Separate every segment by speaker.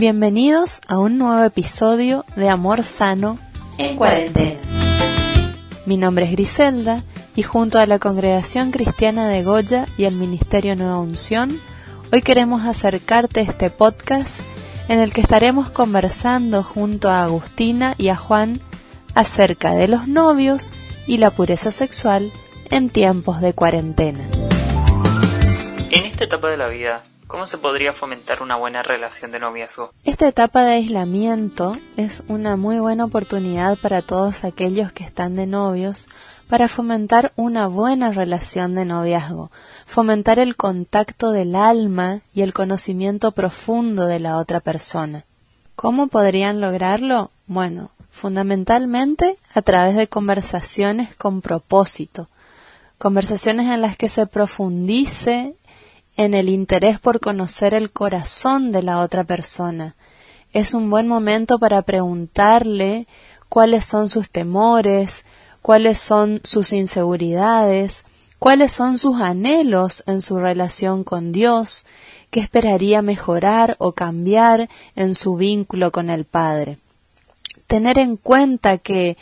Speaker 1: Bienvenidos a un nuevo episodio de Amor Sano en Cuarentena. Mi nombre es Griselda y junto a la Congregación Cristiana de Goya y al Ministerio Nueva Unción, hoy queremos acercarte este podcast en el que estaremos conversando junto a Agustina y a Juan acerca de los novios y la pureza sexual en tiempos de cuarentena.
Speaker 2: En esta etapa de la vida, ¿cómo se podría fomentar una buena relación de noviazgo?
Speaker 1: Esta etapa de aislamiento es una muy buena oportunidad para todos aquellos que están de novios para fomentar una buena relación de noviazgo, fomentar el contacto del alma y el conocimiento profundo de la otra persona. ¿Cómo podrían lograrlo? Bueno, fundamentalmente a través de conversaciones con propósito, conversaciones en las que se profundice en el interés por conocer el corazón de la otra persona. Es un buen momento para preguntarle cuáles son sus temores, cuáles son sus inseguridades, cuáles son sus anhelos en su relación con Dios, qué esperaría mejorar o cambiar en su vínculo con el Padre. Tener en cuenta que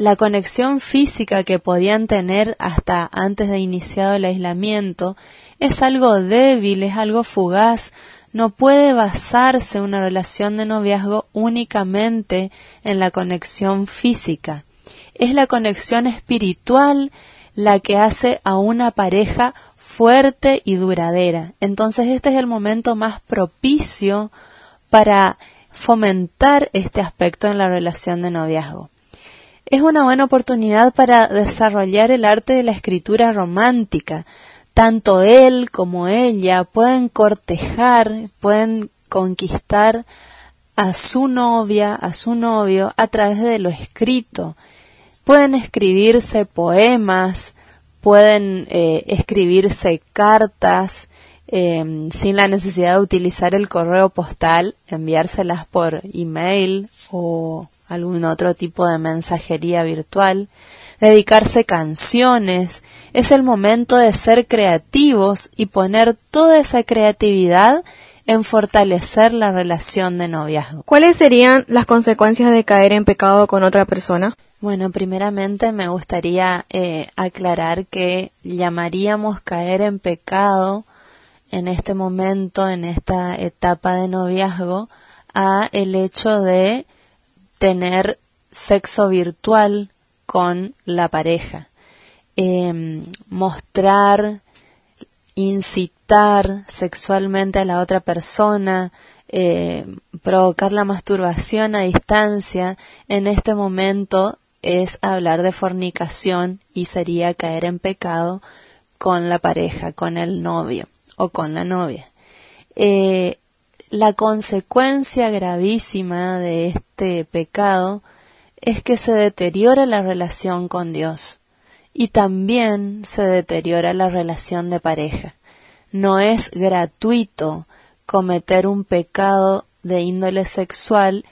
Speaker 1: la conexión física que podían tener hasta antes de iniciado el aislamiento es algo débil, es algo fugaz, no puede basarse una relación de noviazgo únicamente en la conexión física. Es la conexión espiritual la que hace a una pareja fuerte y duradera. Entonces este es el momento más propicio para fomentar este aspecto en la relación de noviazgo es una buena oportunidad para desarrollar el arte de la escritura romántica. Tanto él como ella pueden cortejar, pueden conquistar a su novia, a su novio, a través de lo escrito. Pueden escribirse poemas, pueden eh, escribirse cartas, eh, sin la necesidad de utilizar el correo postal, enviárselas por email o algún otro tipo de mensajería virtual, dedicarse canciones, es el momento de ser creativos y poner toda esa creatividad en fortalecer la relación de noviazgo.
Speaker 3: ¿Cuáles serían las consecuencias de caer en pecado con otra persona?
Speaker 1: Bueno, primeramente me gustaría eh, aclarar que llamaríamos caer en pecado en este momento, en esta etapa de noviazgo, a el hecho de tener sexo virtual con la pareja. Em, mostrar, incitar sexualmente a la otra persona, eh, provocar la masturbación a distancia, en este momento es hablar de fornicación y sería caer en pecado con la pareja, con el novio o con la novia. Eh, la consecuencia gravísima de este pecado es que se deteriora la relación con Dios y también se deteriora la relación de pareja. No es gratuito cometer un pecado de índole sexual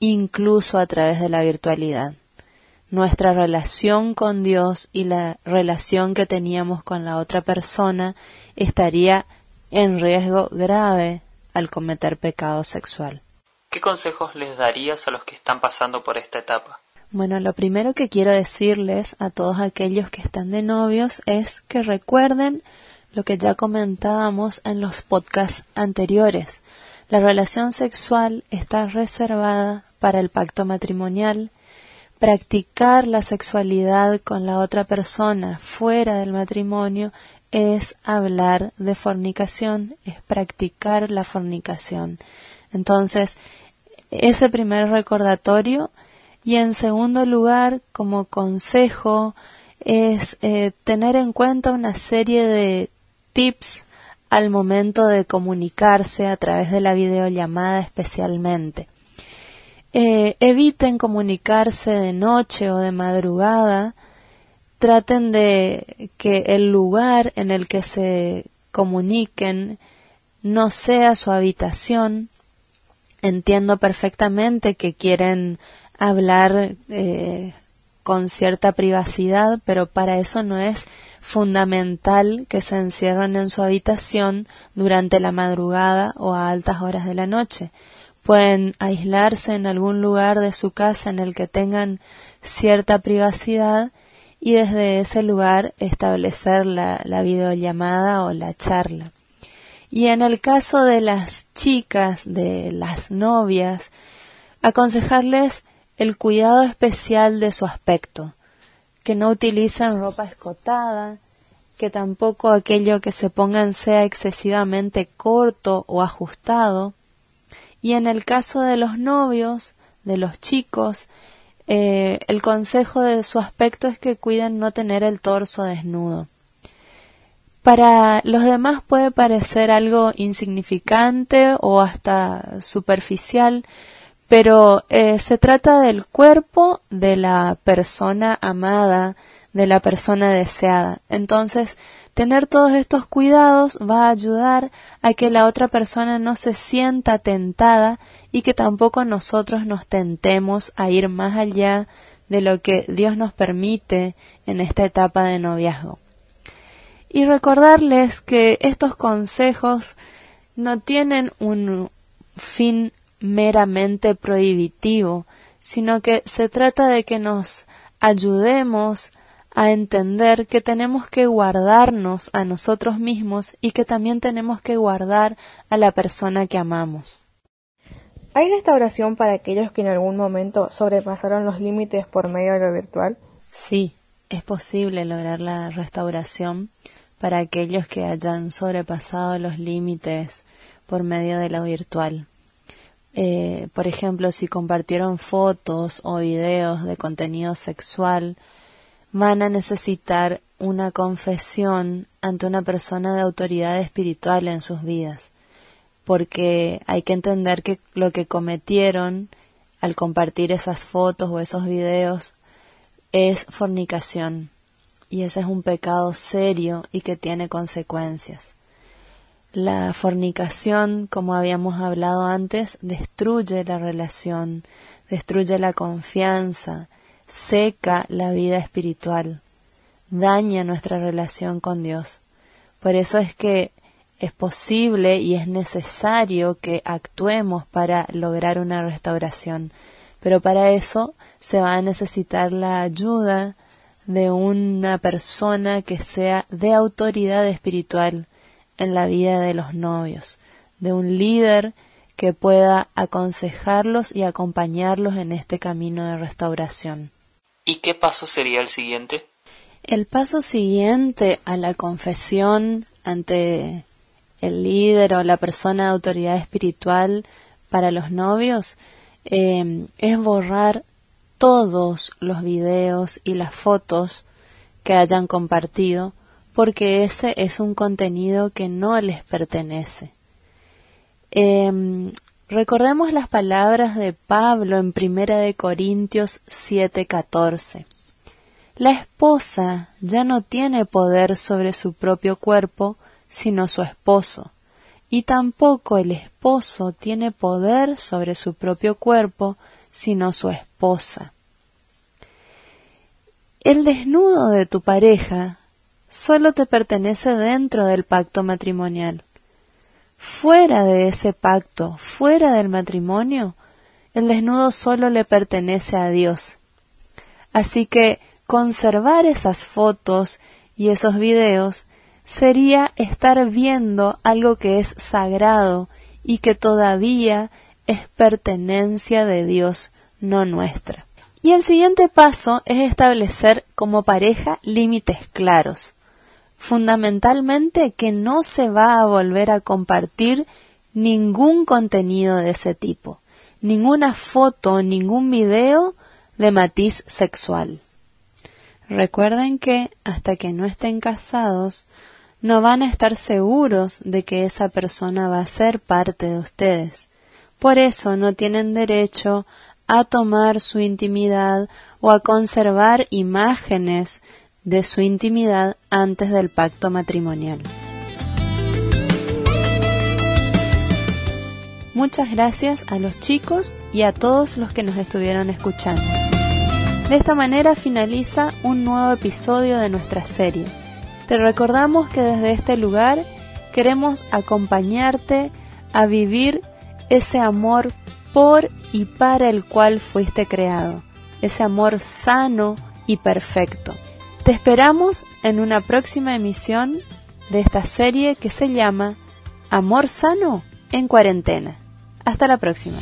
Speaker 1: incluso a través de la virtualidad. Nuestra relación con Dios y la relación que teníamos con la otra persona estaría en riesgo grave al cometer pecado sexual.
Speaker 2: ¿Qué consejos les darías a los que están pasando por esta etapa?
Speaker 1: Bueno, lo primero que quiero decirles a todos aquellos que están de novios es que recuerden lo que ya comentábamos en los podcasts anteriores. La relación sexual está reservada para el pacto matrimonial. Practicar la sexualidad con la otra persona fuera del matrimonio es hablar de fornicación, es practicar la fornicación. Entonces, ese primer recordatorio y en segundo lugar, como consejo, es eh, tener en cuenta una serie de tips al momento de comunicarse a través de la videollamada especialmente. Eh, eviten comunicarse de noche o de madrugada traten de que el lugar en el que se comuniquen no sea su habitación. Entiendo perfectamente que quieren hablar eh, con cierta privacidad, pero para eso no es fundamental que se encierren en su habitación durante la madrugada o a altas horas de la noche pueden aislarse en algún lugar de su casa en el que tengan cierta privacidad y desde ese lugar establecer la, la videollamada o la charla. Y en el caso de las chicas, de las novias, aconsejarles el cuidado especial de su aspecto, que no utilicen ropa escotada, que tampoco aquello que se pongan sea excesivamente corto o ajustado. Y en el caso de los novios, de los chicos, eh, el consejo de su aspecto es que cuiden no tener el torso desnudo. Para los demás puede parecer algo insignificante o hasta superficial, pero eh, se trata del cuerpo de la persona amada, de la persona deseada. Entonces, tener todos estos cuidados va a ayudar a que la otra persona no se sienta tentada y que tampoco nosotros nos tentemos a ir más allá de lo que Dios nos permite en esta etapa de noviazgo. Y recordarles que estos consejos no tienen un fin meramente prohibitivo, sino que se trata de que nos ayudemos a entender que tenemos que guardarnos a nosotros mismos y que también tenemos que guardar a la persona que amamos.
Speaker 3: ¿Hay restauración para aquellos que en algún momento sobrepasaron los límites por medio de lo virtual?
Speaker 1: Sí, es posible lograr la restauración para aquellos que hayan sobrepasado los límites por medio de lo virtual. Eh, por ejemplo, si compartieron fotos o videos de contenido sexual, van a necesitar una confesión ante una persona de autoridad espiritual en sus vidas, porque hay que entender que lo que cometieron al compartir esas fotos o esos videos es fornicación, y ese es un pecado serio y que tiene consecuencias. La fornicación, como habíamos hablado antes, destruye la relación, destruye la confianza, seca la vida espiritual, daña nuestra relación con Dios. Por eso es que es posible y es necesario que actuemos para lograr una restauración, pero para eso se va a necesitar la ayuda de una persona que sea de autoridad espiritual, en la vida de los novios, de un líder que pueda aconsejarlos y acompañarlos en este camino de restauración.
Speaker 2: ¿Y qué paso sería el siguiente?
Speaker 1: El paso siguiente a la confesión ante el líder o la persona de autoridad espiritual para los novios eh, es borrar todos los videos y las fotos que hayan compartido porque ese es un contenido que no les pertenece. Em, recordemos las palabras de Pablo en Primera de Corintios 7:14. La esposa ya no tiene poder sobre su propio cuerpo, sino su esposo, y tampoco el esposo tiene poder sobre su propio cuerpo, sino su esposa. El desnudo de tu pareja solo te pertenece dentro del pacto matrimonial. Fuera de ese pacto, fuera del matrimonio, el desnudo solo le pertenece a Dios. Así que conservar esas fotos y esos videos sería estar viendo algo que es sagrado y que todavía es pertenencia de Dios, no nuestra. Y el siguiente paso es establecer como pareja límites claros fundamentalmente que no se va a volver a compartir ningún contenido de ese tipo, ninguna foto, ningún video de matiz sexual. Recuerden que hasta que no estén casados, no van a estar seguros de que esa persona va a ser parte de ustedes. Por eso no tienen derecho a tomar su intimidad o a conservar imágenes de su intimidad antes del pacto matrimonial. Muchas gracias a los chicos y a todos los que nos estuvieron escuchando. De esta manera finaliza un nuevo episodio de nuestra serie. Te recordamos que desde este lugar queremos acompañarte a vivir ese amor por y para el cual fuiste creado, ese amor sano y perfecto. Te esperamos en una próxima emisión de esta serie que se llama Amor sano en cuarentena. Hasta la próxima.